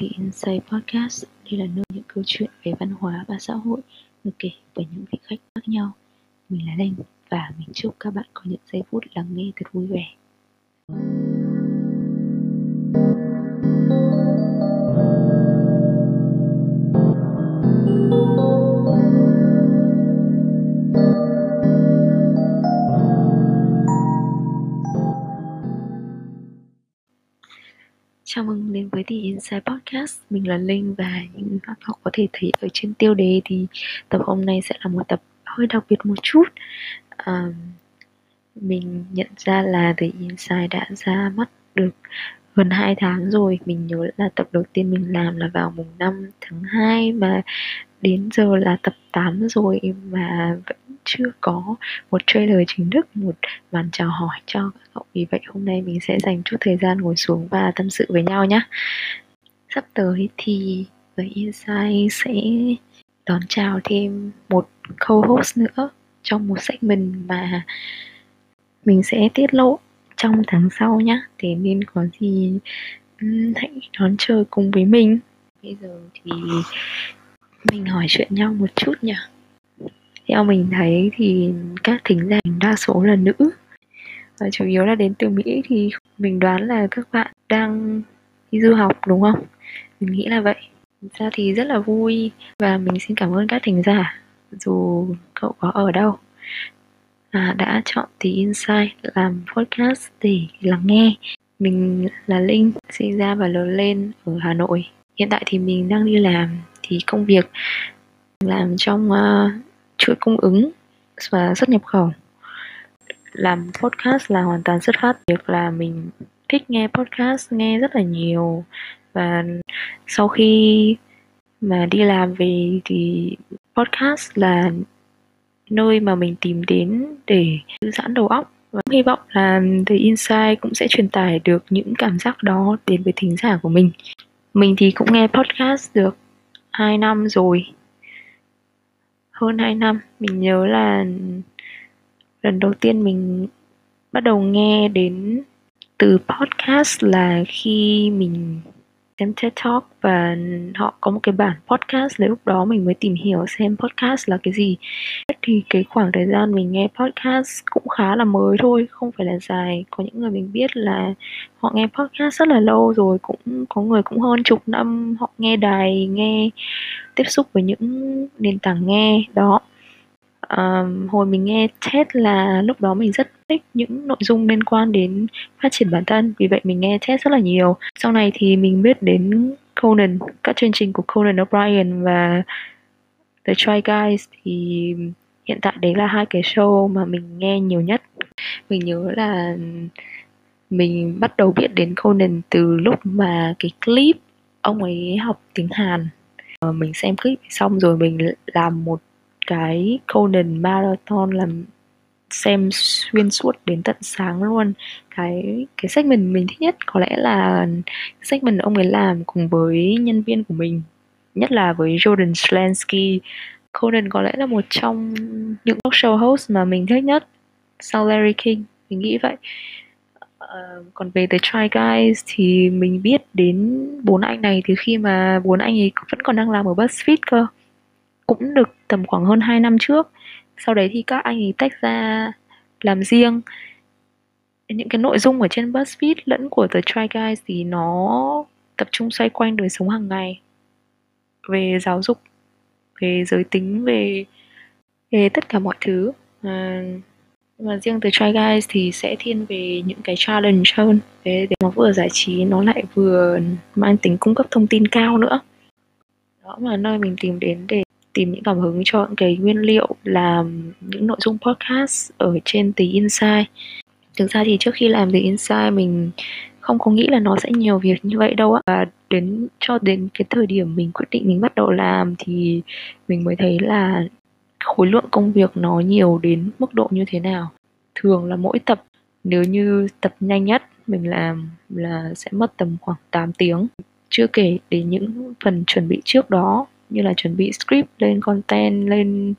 The Insight Podcast. Đây là nơi những câu chuyện về văn hóa và xã hội được kể bởi những vị khách khác nhau. Mình là Linh và mình chúc các bạn có những giây phút lắng nghe thật vui vẻ. Chào với The Inside Podcast. Mình là Linh và những các bạn có thể thấy ở trên tiêu đề thì tập hôm nay sẽ là một tập hơi đặc biệt một chút. À, Mình nhận ra là The Inside đã ra mắt được gần 2 tháng rồi. Mình nhớ là tập đầu tiên mình làm là vào mùng 5 tháng 2 Mà đến giờ là tập 8 rồi mà vẫn chưa có một trailer chính thức, một màn chào hỏi cho các cậu. Vì vậy hôm nay mình sẽ dành chút thời gian ngồi xuống và tâm sự với nhau nhé Sắp tới thì với Insight sẽ đón chào thêm một co-host nữa trong một segment mà mình sẽ tiết lộ trong tháng sau nhé Thế nên có gì hãy đón chờ cùng với mình. Bây giờ thì mình hỏi chuyện nhau một chút nhỉ theo mình thấy thì các thính giả đa số là nữ và chủ yếu là đến từ Mỹ thì mình đoán là các bạn đang đi du học đúng không? Mình nghĩ là vậy. Ra thì rất là vui và mình xin cảm ơn các thính giả dù cậu có ở đâu à, đã chọn The Insight làm podcast để lắng nghe. Mình là Linh, sinh ra và lớn lên ở Hà Nội. Hiện tại thì mình đang đi làm thì công việc làm trong uh, chuỗi cung ứng và xuất nhập khẩu. Làm podcast là hoàn toàn xuất phát việc là mình thích nghe podcast nghe rất là nhiều. Và sau khi mà đi làm về thì podcast là nơi mà mình tìm đến để thư giãn đầu óc. Và hy vọng là The Insight cũng sẽ truyền tải được những cảm giác đó đến với thính giả của mình. Mình thì cũng nghe podcast được 2 năm rồi. Hơn 2 năm, mình nhớ là lần đầu tiên mình bắt đầu nghe đến từ podcast là khi mình xem TED Talk và họ có một cái bản podcast lúc đó mình mới tìm hiểu xem podcast là cái gì. Thì cái khoảng thời gian mình nghe podcast cũng khá là mới thôi không phải là dài. Có những người mình biết là họ nghe podcast rất là lâu rồi cũng có người cũng hơn chục năm họ nghe đài nghe tiếp xúc với những nền tảng nghe đó. Um, hồi mình nghe TED là lúc đó mình rất thích những nội dung liên quan đến phát triển bản thân. Vì vậy mình nghe TED rất là nhiều. Sau này thì mình biết đến Conan, các chương trình của Conan O'Brien và The Try Guys. Thì hiện tại đấy là hai cái show mà mình nghe nhiều nhất. Mình nhớ là mình bắt đầu biết đến Conan từ lúc mà cái clip ông ấy học tiếng Hàn. Ờ, mình xem clip xong rồi mình làm một cái Conan Marathon làm xem xuyên suốt đến tận sáng luôn. Cái cái segment mình thích nhất có lẽ là segment ông ấy làm cùng với nhân viên của mình nhất là với Jordan Slansky. Conan có lẽ là một trong những talk show host mà mình thích nhất sau Larry King mình nghĩ vậy. Uh, còn về The Try Guys thì mình biết đến bốn anh này từ khi mà bốn anh ấy vẫn còn đang làm ở BuzzFeed cơ. Cũng được tầm khoảng hơn 2 năm trước sau đấy thì các anh ấy tách ra làm riêng. Những cái nội dung ở trên BuzzFeed lẫn của The Try Guys thì nó tập trung xoay quanh đời sống hàng ngày. Về giáo dục về giới tính về về tất cả mọi thứ. À, mà riêng The Try Guys thì sẽ thiên về những cái challenge hơn. Để, để nó vừa giải trí nó lại vừa mang tính cung cấp thông tin cao nữa. Đó là nơi mình tìm đến để tìm những cảm hứng cho những cái nguyên liệu, làm những nội dung podcast ở trên tí Insight. Thực ra thì trước khi làm tí Insight, mình không có nghĩ là nó sẽ nhiều việc như vậy đâu ạ. Và đến, cho đến cái thời điểm mình quyết định mình bắt đầu làm thì mình mới thấy là khối lượng công việc nó nhiều đến mức độ như thế nào. Thường là mỗi tập, nếu như tập nhanh nhất, mình làm là sẽ mất tầm khoảng 8 tiếng. Chưa kể đến những phần chuẩn bị trước đó như là chuẩn bị script lên content, lên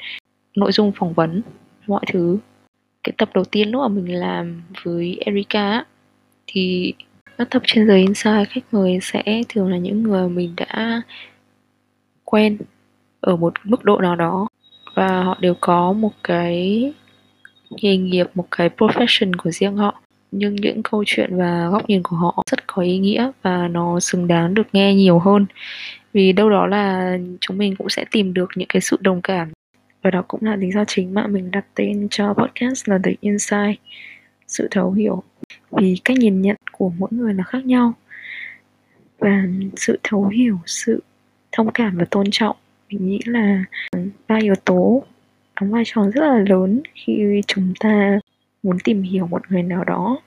nội dung phỏng vấn, mọi thứ. Cái tập đầu tiên lúc mà mình làm với Erica thì các tập trên giới Inside khách mời sẽ thường là những người mình đã quen ở một mức độ nào đó và họ đều có một cái nghề nghiệp, một cái profession của riêng họ nhưng những câu chuyện và góc nhìn của họ rất có ý nghĩa và nó xứng đáng được nghe nhiều hơn. Vì đâu đó là chúng mình cũng sẽ tìm được những cái sự đồng cảm. Và đó cũng là lý do chính mà mình đặt tên cho podcast là The Insight sự thấu hiểu. Vì cách nhìn nhận của mỗi người là khác nhau. Và sự thấu hiểu, sự thông cảm và tôn trọng, mình nghĩ là ba yếu tố đóng vai trò rất là lớn khi chúng ta muốn tìm hiểu một người nào đó.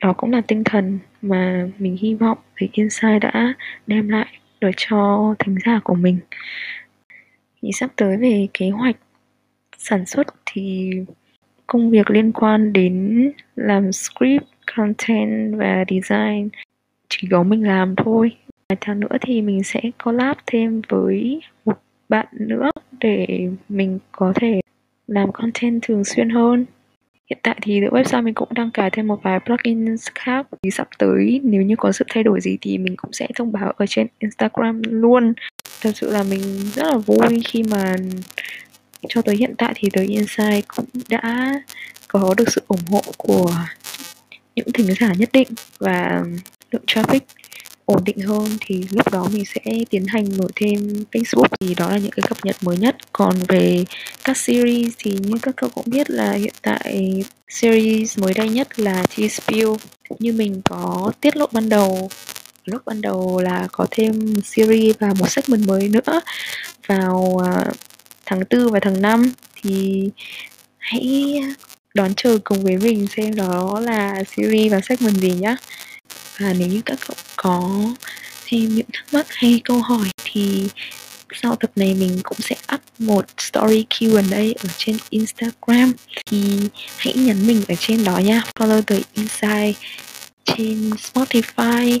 Đó cũng là tinh thần mà mình hy vọng về Insight đã đem lại được cho thính giả của mình. Thì sắp tới về kế hoạch sản xuất thì công việc liên quan đến làm script, content và design chỉ có mình làm thôi. Vài tháng nữa thì mình sẽ collab thêm với một bạn nữa để mình có thể làm content thường xuyên hơn hiện tại thì website mình cũng đang cài thêm một vài plugins khác. Thì sắp tới nếu như có sự thay đổi gì thì mình cũng sẽ thông báo ở trên Instagram luôn. Thật sự là mình rất là vui khi mà cho tới hiện tại thì tới Insight cũng đã có được sự ủng hộ của những thính giả nhất định và lượng traffic ổn định hơn thì lúc đó mình sẽ tiến hành mở thêm Facebook thì đó là những cái cập nhật mới nhất. Còn về các series thì như các cậu cũng biết là hiện tại series mới đây nhất là T-Spill như mình có tiết lộ ban đầu, lúc ban đầu là có thêm series và một segment mới nữa vào à, tháng 4 và tháng 5 thì hãy đón chờ cùng với mình xem đó là series và segment gì nhá và nếu như các cậu có thêm những thắc mắc hay câu hỏi thì sau tập này mình cũng sẽ up một story Q&A ở trên Instagram. Thì hãy nhấn mình ở trên đó nha. Follow the insight trên Spotify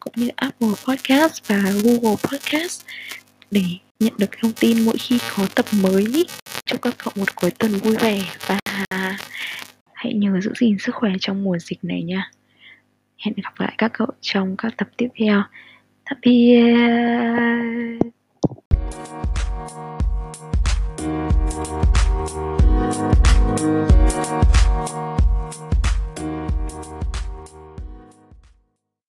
cũng như Apple Podcast và Google Podcast để nhận được thông tin mỗi khi có tập mới chúc các cậu một cuối tuần vui vẻ và hãy nhớ giữ gìn sức khỏe trong mùa dịch này nha hẹn gặp lại các cậu trong các tập tiếp theo. Tạm biệt.